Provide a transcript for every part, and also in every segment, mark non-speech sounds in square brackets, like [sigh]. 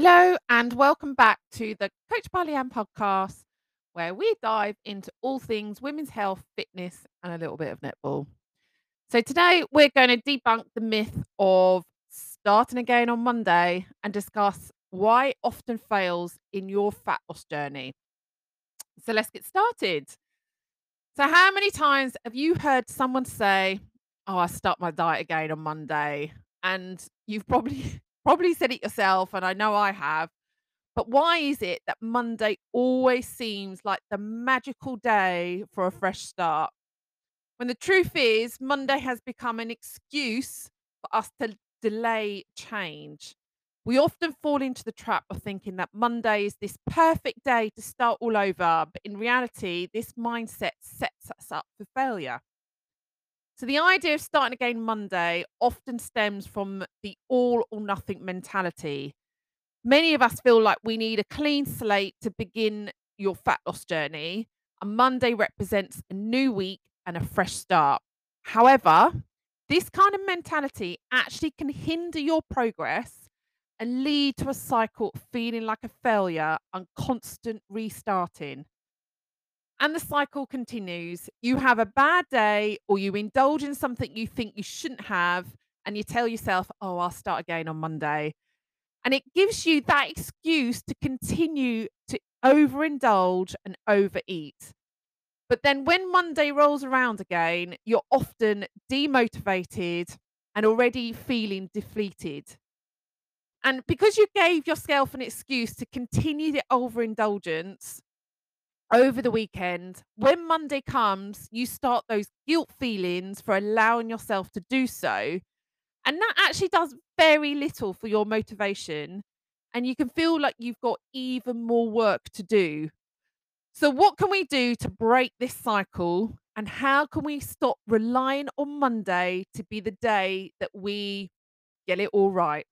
Hello, and welcome back to the Coached by Leanne podcast, where we dive into all things women's health, fitness, and a little bit of netball. So, today we're going to debunk the myth of starting again on Monday and discuss why often fails in your fat loss journey. So, let's get started. So, how many times have you heard someone say, Oh, I start my diet again on Monday? And you've probably probably said it yourself, and I know I have. But why is it that Monday always seems like the magical day for a fresh start? When the truth is, Monday has become an excuse for us to delay change. We often fall into the trap of thinking that Monday is this perfect day to start all over, but in reality, this mindset sets us up for failure. So, the idea of starting again Monday often stems from the all or nothing mentality Many of us feel like we need a clean slate to begin your fat loss journey, and Monday represents a new week and a fresh start. However, this kind of mentality actually can hinder your progress and lead to a cycle of feeling like a failure and constant restarting. And the cycle continues. You have a bad day, or you indulge in something you think you shouldn't have, and you tell yourself, Oh, I'll start again on Monday and it gives you that excuse to continue to overindulge and overeat. But then when Monday rolls around again, you're often demotivated and already feeling defeated. And because you gave yourself an excuse to continue the overindulgence over the weekend, when Monday comes, you start those guilt feelings for allowing yourself to do so and that actually does very little for your motivation, and you can feel like you've got even more work to do. So, what can we do to break this cycle? And how can we stop relying on Monday to be the day that we get it all right?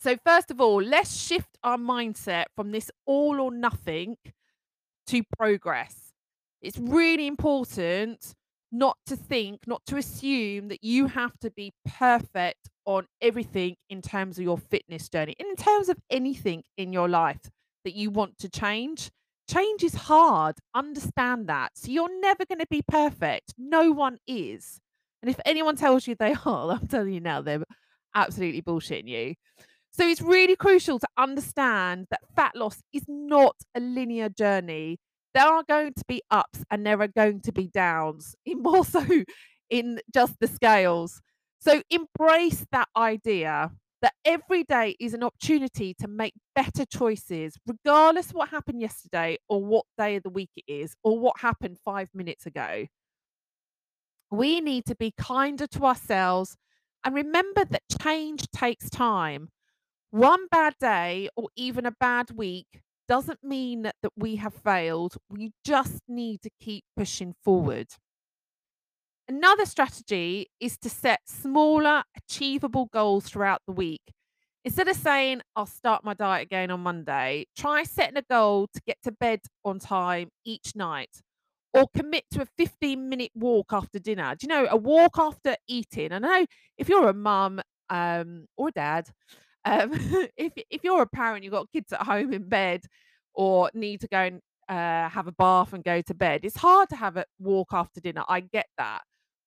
So, first of all, let's shift our mindset from this all or nothing to progress. It's really important not to think, not to assume that you have to be perfect on everything in terms of your fitness journey, in terms of anything in your life that you want to change. Change is hard. Understand that. So you're never going to be perfect. No one is. And if anyone tells you they [laughs] are, I'm telling you now, they're absolutely bullshitting you. So it's really crucial to understand that fat loss is not a linear journey there are going to be ups and there are going to be downs, [laughs] in more so in just the scales. So embrace that idea that every day is an opportunity to make better choices, regardless of what happened yesterday or what day of the week it is or what happened five minutes ago. We need to be kinder to ourselves and remember that change takes time. One bad day or even a bad week doesn't mean that we have failed. We just need to keep pushing forward. Another strategy is to set smaller, achievable goals throughout the week. Instead of saying, I'll start my diet again on Monday, try setting a goal to get to bed on time each night or commit to a 15 minute walk after dinner. Do you know, a walk after eating? I know if you're a mum um, or dad, um, [laughs] if if you're a parent, you've got kids at home in bed, or need to go and uh, have a bath and go to bed, it's hard to have a walk after dinner. I get that,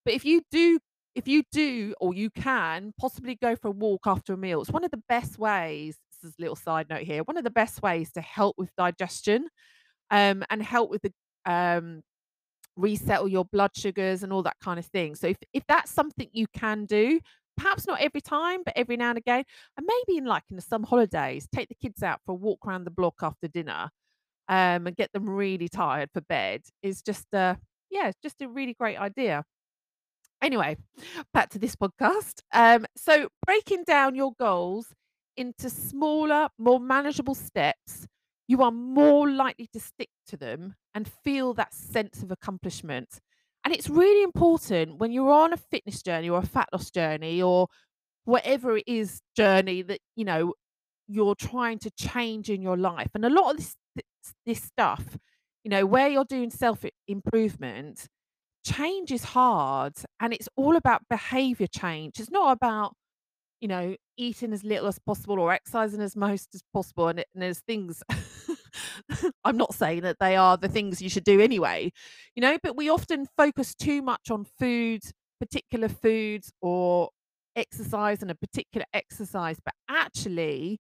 but if you do, if you do, or you can possibly go for a walk after a meal, it's one of the best ways. This is a little side note here. One of the best ways to help with digestion, um, and help with the um resettle your blood sugars and all that kind of thing. So if if that's something you can do, perhaps not every time, but every now and again, and maybe in like in the some holidays, take the kids out for a walk around the block after dinner, um, and get them really tired for bed is just uh yeah, it's just a really great idea. Anyway, back to this podcast. Um, so breaking down your goals into smaller, more manageable steps, you are more likely to stick to them and feel that sense of accomplishment. And it's really important when you're on a fitness journey or a fat loss journey or whatever it is journey that, you know, you're trying to change in your life. And a lot of this this, stuff, you know, where you're doing self improvement, change is hard and it's all about behavior change. It's not about you know, eating as little as possible or exercising as most as possible, and and there's things [laughs] [laughs] I'm not saying that they are the things you should do anyway, you know, but we often focus too much on foods, particular foods, or exercise and a particular exercise, but actually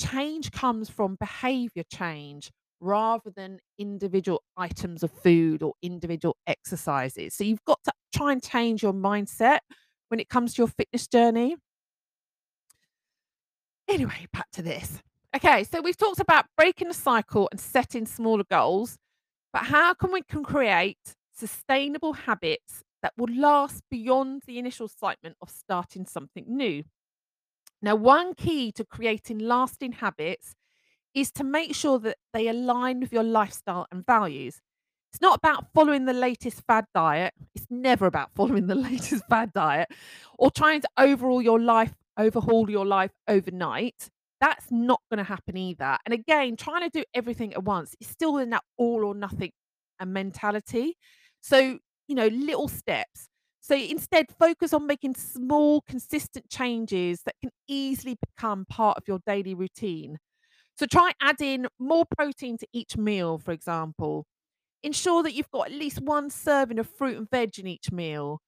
change comes from behavior change rather than individual items of food or individual exercises. So you've got to try and change your mindset when it comes to your fitness journey. Anyway, back to this. Okay, so we've talked about breaking the cycle and setting smaller goals, but how can we can create sustainable habits that will last beyond the initial excitement of starting something new? Now, one key to creating lasting habits is to make sure that they align with your lifestyle and values. It's not about following the latest fad diet. It's never about [laughs] following the latest fad diet or trying to overhaul your life, overhaul your life overnight. That's not going to happen either. And again, trying to do everything at once is still in that all or nothing uh, mentality. So, you know, little steps. So instead, focus on making small, consistent changes that can easily become part of your daily routine. So try adding more protein to each meal, for example. Ensure that you've got at least one serving of fruit and veg in each meal.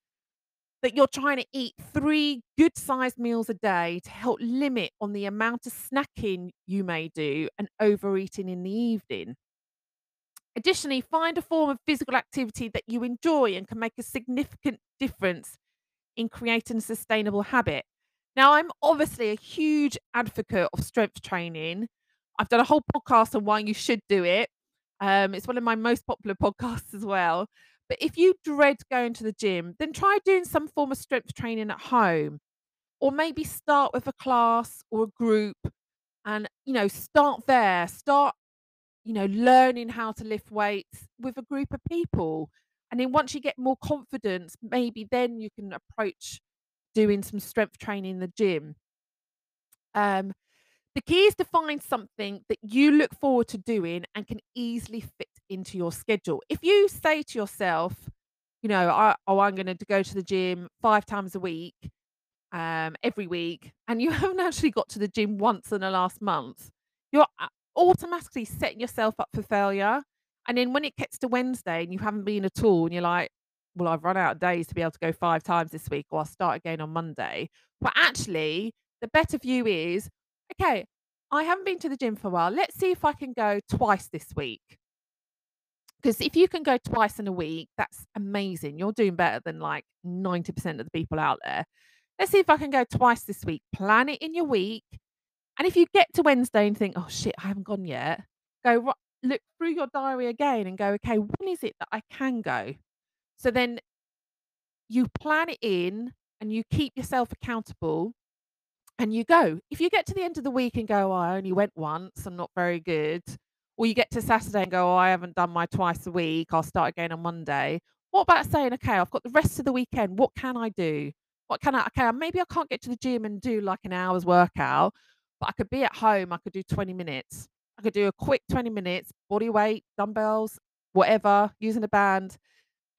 That you're trying to eat three good sized meals a day to help limit on the amount of snacking you may do and overeating in the evening. Additionally, find a form of physical activity that you enjoy and can make a significant difference in creating a sustainable habit. Now, I'm obviously a huge advocate of strength training. I've done a whole podcast on why you should do it. Um, it's one of my most popular [laughs] podcasts as well. But if you dread going to the gym, then try doing some form of strength training at home, or maybe start with a class or a group and, you know, start there. Start you know, learning how to lift weights with a group of people. And then once you get more confidence, maybe then you can approach doing some strength training in the gym. Um, the key is to find something that you look forward to doing and can easily fit into your schedule. If you say to yourself, you know, I, oh, I'm going to go to the gym five times a week, um, every week, and you [laughs] haven't actually got to the gym once in the last month, you're automatically setting yourself up for failure. And then when it gets to Wednesday and you haven't been at all, and you're like, well, I've run out of days to be able to go five times this week, or I'll start again on Monday. But actually, the better view is okay, I haven't been to the gym for a while. Let's see if I can go twice this week. Because if you can go twice in a week, that's amazing. You're doing better than like 90% of the people out there. Let's see if I can go twice this week. Plan it in your week and if you get to Wednesday and think, "Oh shit, I haven't gone yet," go look through your diary again and go, "Okay, when is it that I can go?" So then you plan it in and you keep yourself accountable and you go. If you get to the end of the week and go, "Oh, I only went once, I'm not very good," or you get to Saturday and go, "Oh, I haven't done my twice a week, I'll start again on Monday." What about saying, "Okay, I've got the rest of the weekend, what can I do? What can I okay, maybe I can't get to the gym and do like an hour's workout, but I could be at home, I could do 20 minutes. I could do a quick 20 minutes, body weight, dumbbells, whatever, using a band.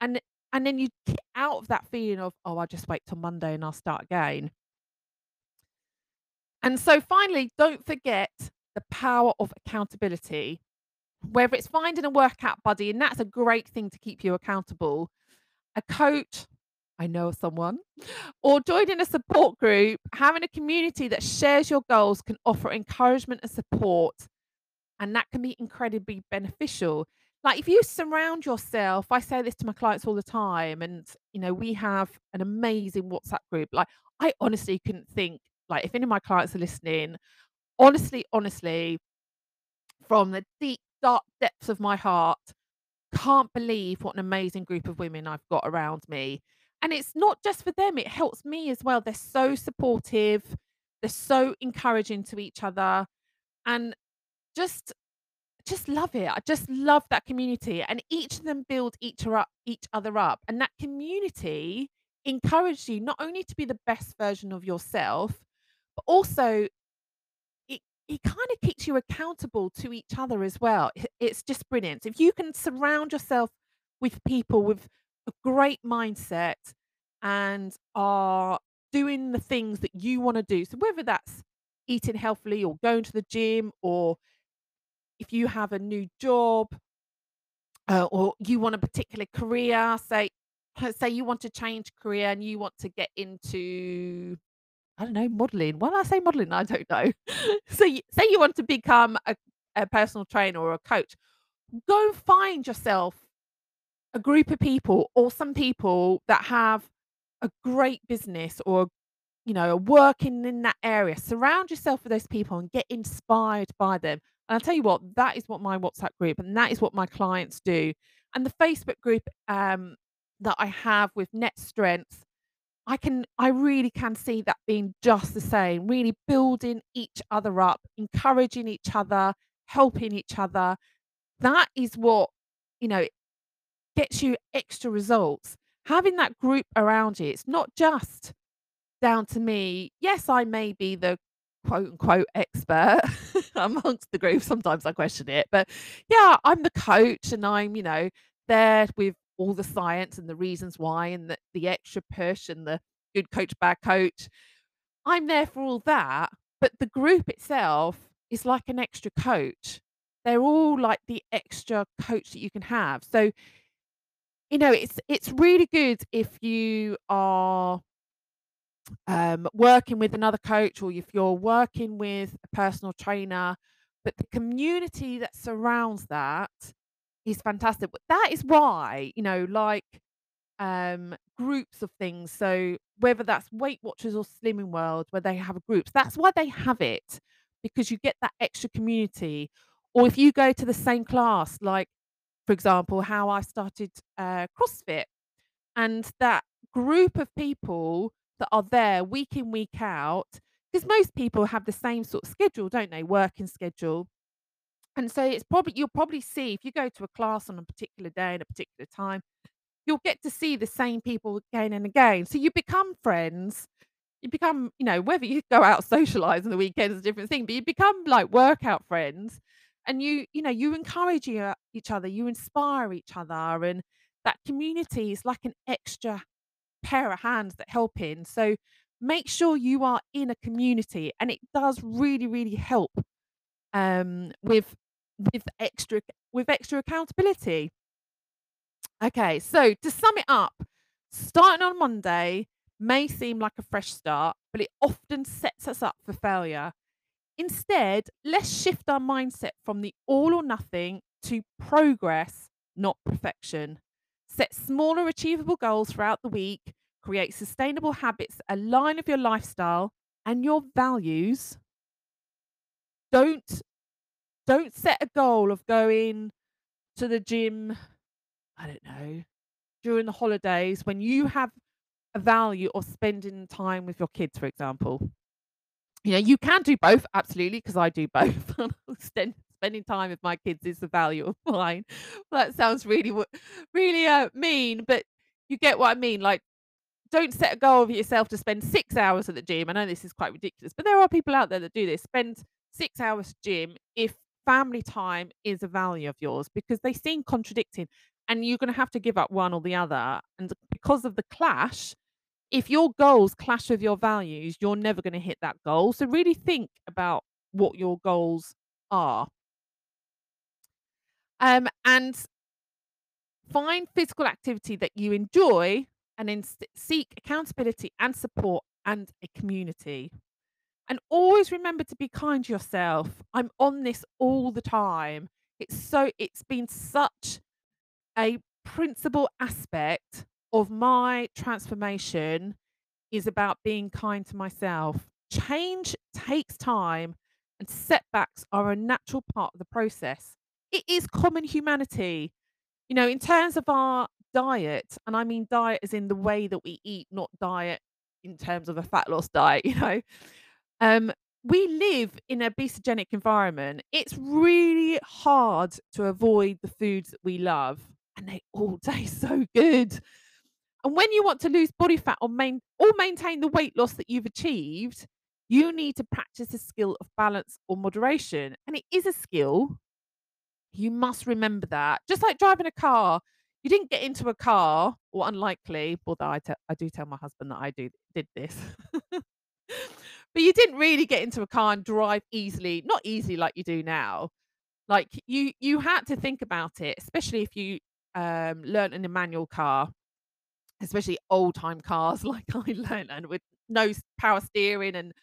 And and then you get out of that feeling of, oh, I'll just wait till Monday and I'll start again. And so finally, don't forget the power of accountability. Whether it's finding a workout buddy, and that's a great thing to keep you accountable, a coach, I know someone, or joining a support group, having a community that shares your goals can offer encouragement and support. And that can be incredibly beneficial. Like if you surround yourself, I say this to my clients all the time, and you know, we have an amazing WhatsApp group. Like, I honestly couldn't think, like, if any of my clients are listening, honestly, honestly, from the deep, dark depths of my heart, can't believe what an amazing group of women I've got around me. And it's not just for them, it helps me as well. They're so supportive, they're so encouraging to each other, and just just love it. I just love that community, and each of them build each other up, each other up, and that community encourages you not only to be the best version of yourself, but also it kind of keeps you accountable to each other as well. It's just brilliant. If you can surround yourself with people with a great mindset and are doing the things that you wanna do. So whether that's eating healthily or going to the gym or if you have a new job uh, or you want a particular career, say say you want to change career and you want to get into, I don't know, modeling. Did I say modeling? I don't know. [laughs] So you say you want to become a a personal trainer or a coach, go find yourself a group of people or some people that have a great business or you know, working in that area. Surround yourself with those people and get inspired by them. And I'll tell you what, that is what my WhatsApp group and that is what my clients do. And the Facebook group um, that I have with Net Strength, I can I really can see that being just the same, really building each other up, encouraging each other, helping each other. That is what, you know, gets you extra results. Having that group around you, it's not just down to me. Yes, I may be the quote unquote expert [laughs] amongst the group. Sometimes I question it, but yeah, I'm the coach and I'm, you know, there with all the science and the reasons why and the, the extra push and the good coach, bad coach. I'm there for all that. But the group itself is like an extra coach. They're all like the extra coach that you can have. So, you know, it's it's really good if you are um, working with another coach or if you're working with a personal trainer, but the community that surrounds that is fantastic. But that is why, you know, like um, groups of things. So whether that's Weight Watchers or Slimming World, where they have groups, that's why they have it because you get that extra community. Or if you go to the same class, like for example, how I started uh, CrossFit, and that group of people that are there week in, week out, because most people have the same sort of schedule, don't they? Working schedule. And so it's probably you'll probably see if you go to a class on a particular day at a particular time, you'll get to see the same people again and again. So you become friends. You become, you know, whether you [laughs] go out socialize on the weekend is a different thing, but you become like workout friends and you, you know, you encourage each other, you inspire each other, and that community is like an extra pair of hands that help in. So make sure you are in a community and it does really, really help um with with extra with extra accountability. Okay, so to sum it up, starting on Monday may seem like a fresh start, but it often sets us up for failure. Instead, let's shift our mindset from the all or nothing to progress, not perfection. Set smaller, achievable goals throughout the week, create sustainable habits align with your lifestyle and your values. Don't don't set a goal of going to the gym, I don't know, during the holidays when you have a value of spending time with your kids, for example. You know, you can do both, absolutely, because I do [laughs] both. spending time with my kids is the value of mine. Well, that sounds really, really uh, mean, but you get what I mean. Like, don't set a goal of yourself to spend six hours at the gym. I know this is quite ridiculous, but there are people out there that do this. Spend six hours gym if family time is a value of yours because they seem contradicting and you're going to have to give up one or the other. And because of the clash, if your goals clash with your values, you're never going to hit that goal. So really think about what your goals are. Um, and find physical activity that you enjoy and seek accountability and support and a community. And always remember to be kind to yourself. I'm on this all the time. It's so it's been such a principal aspect of my transformation is about being kind to myself. Change takes time and setbacks are a natural part of the process. It is common humanity. You know, in terms of our diet, and I mean diet as in the way that we eat, not diet in terms of a fat loss diet, [laughs] you know. Um, we live in a obesogenic environment. It's really hard to avoid the foods that we love, and they all [laughs] taste so good. And when you want to lose body fat or, main, or maintain the weight loss that you've achieved, you need to practice the skill of balance or moderation. And it is a skill. You must remember that. Just like driving a car, You didn't get into a car, or unlikely, although I I do tell my husband that I do did this. [laughs] But you didn't really get into a car and drive easily not easily like you do now. Like, you you had to think about it, especially if you, um, learnt in a manual car, especially old-time cars [laughs] like I learnt and with no power steering and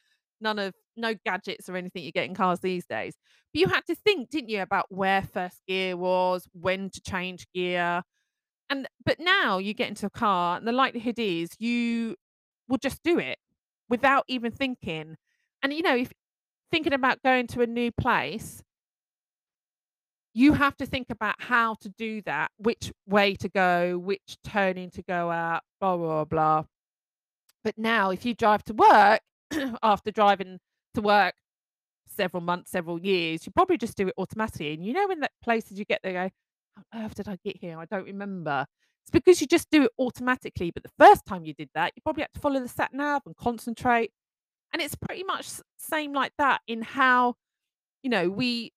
none of no gadgets or anything you get in cars these days. But you had to think, didn't you, about where 1st gear was, when to change gear, and but now you get into a car and the likelihood is you will just do it without even thinking. And, you know, if thinking about going to a new place you have to think about how to do that, which way to go, which turning to go out, blah, blah, blah. But now if you drive to work, [clears throat] after driving to work several months, several years, you probably just do it automatically, and you know in that places you get there, go, "How on earth did I get here? I don't remember." It's because you just do it automatically, but the first time you did that, you probably had to follow the sat nav and concentrate, and it's pretty much same like that in how, you know, we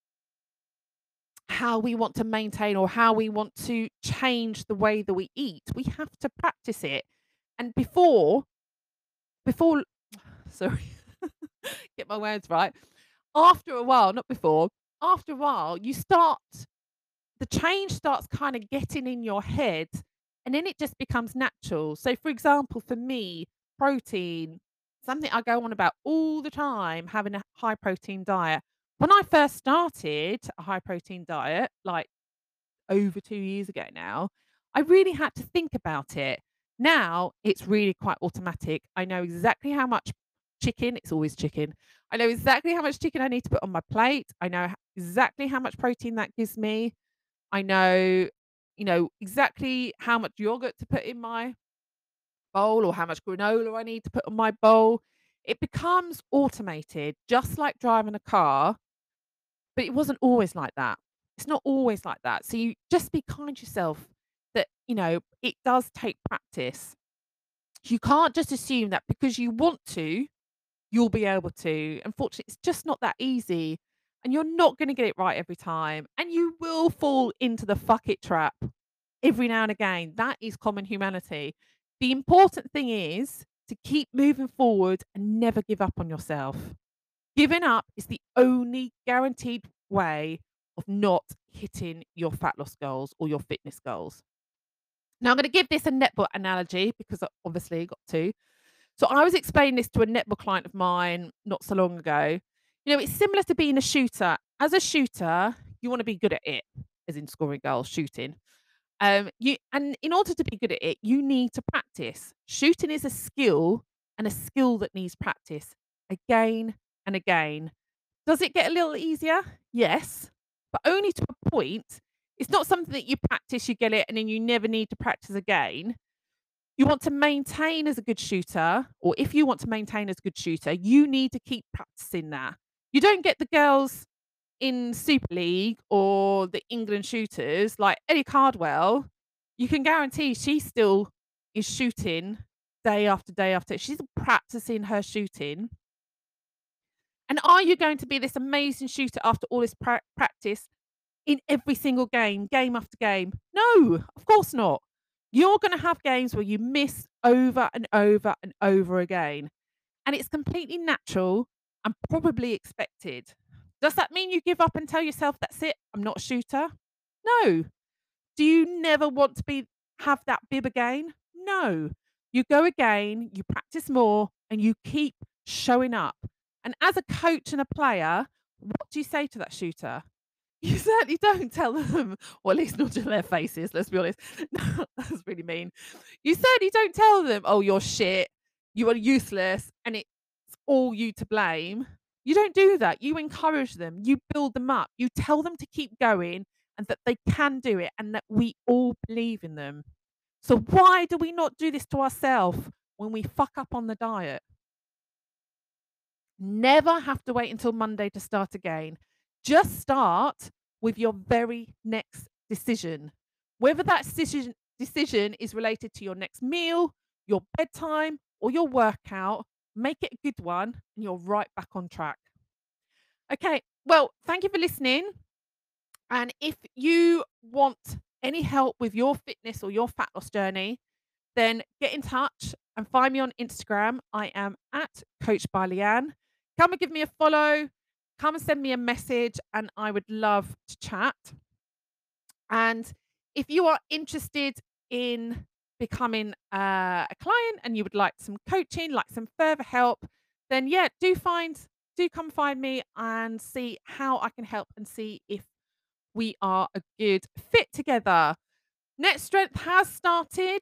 how we want to maintain or how we want to change the way that we eat. We have to practice it. And before before [sighs] sorry, [laughs] get my words right. After a while, not before, after a while, you start the change starts kinda getting in your head, and then it just becomes natural. So, for example, for me, protein, something I go on about all the time, having a high protein diet. When I first started a high protein diet, like over 2 years ago now, I really had to think about it. Now, it's really quite automatic. I know exactly how much chicken it's always chicken. I know exactly how much chicken I need to put on my plate. I know exactly how much protein that gives me. I know, you know, exactly how much yogurt to put in my bowl or how much granola I need to put on my bowl. It becomes automated, just like driving a car, but it wasn't always like that. It's not always like that. So you just be kind to yourself that, you know, it does take practice. You can't just assume that because you want to, you'll be able to. Unfortunately, it's just not that easy, and you're not gonna get it right every time, and you will fall into the "fuck it" trap every now and again. That is common humanity. The important thing is to keep moving forward and never give up on yourself. Giving up is the only guaranteed way of not hitting your fat loss goals or your fitness goals. Now I'm gonna give this a netball analogy because I obviously got to. So I was explaining this to a netball client of mine not so long ago. You know, it's similar to being a shooter. As a shooter, you wanna be good at it, as in scoring goals, shooting. Um, you and in order to be good at it, you need to practice. Shooting is a skill, and a skill that needs practice again and again. Does it get a little easier? Yes, but only to a point. It's not something that you practice, you get it, and then you never need to practice again. You want to maintain as a good shooter, or if you want to maintain as a good shooter, you need to keep practicing that. You don't get the girls in Super League or the England shooters like Ellie Cardwell, you can guarantee she still is shooting day after day after she's practicing her shooting. And are you going to be this amazing shooter after all this prac practice in every single game, game after game? No, of course not. You're gonna have games where you miss over and over and over again, and it's completely natural and probably expected. Does that mean you give up and tell yourself, "That's it, I'm not a shooter"? No. Do you never want to be have that bib again? No. You go again, you practice more, and you keep showing up. And as a coach and a player, what do you say to that shooter? [laughs] You certainly don't tell them or at least not to their faces, let's be honest. [laughs] No, that's really mean. You certainly don't tell them, "Oh, you're shit, you are useless, and it's all you to blame." You don't do that. You encourage them, you build them up, you tell them to keep going and that they can do it and that we all believe in them. So why do we not do this to ourselves when we fuck up on the diet? Never have to wait until Monday to start again. Just start with your very next decision. Whether that decision decision is related to your next meal, your bedtime, or your workout, make it a good one, and you're right back on track. Okay, well, thank you for listening. And if you want any help with your fitness or your fat loss journey, then get in touch and find me on Instagram. I am at Coached by Leanne. Come and give me a follow. Come and send me a message, and I would love to chat. And if you are interested in becoming uh, a client and you would like some coaching, like some further help, then yeah, do find do come find me and see how I can help and see if we are a good fit together. Net Strength has started,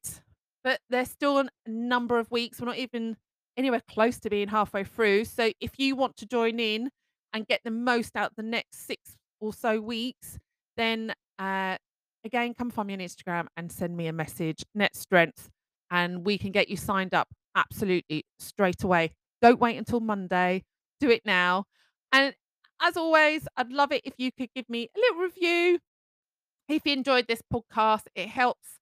but there's still a number of weeks. We're not even anywhere close to being halfway through. So if you want to join in and get the most out the next six or so weeks, then uh, again, come find me on Instagram and send me a message, Net Strength, and we can get you signed up absolutely straight away. Don't wait until Monday. Do it now. And as always, I'd love it if you could give me a little review. If you enjoyed this podcast, it helps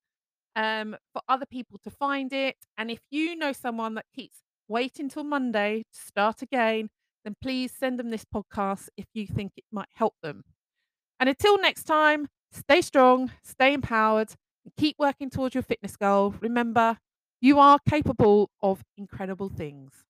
um, for other people to find it. And if you know someone that keeps waiting till Monday to start again, then please send them this podcast if you think it might help them. And until next time, stay strong, stay empowered, and keep working towards your fitness goal. Remember, you are capable of incredible things.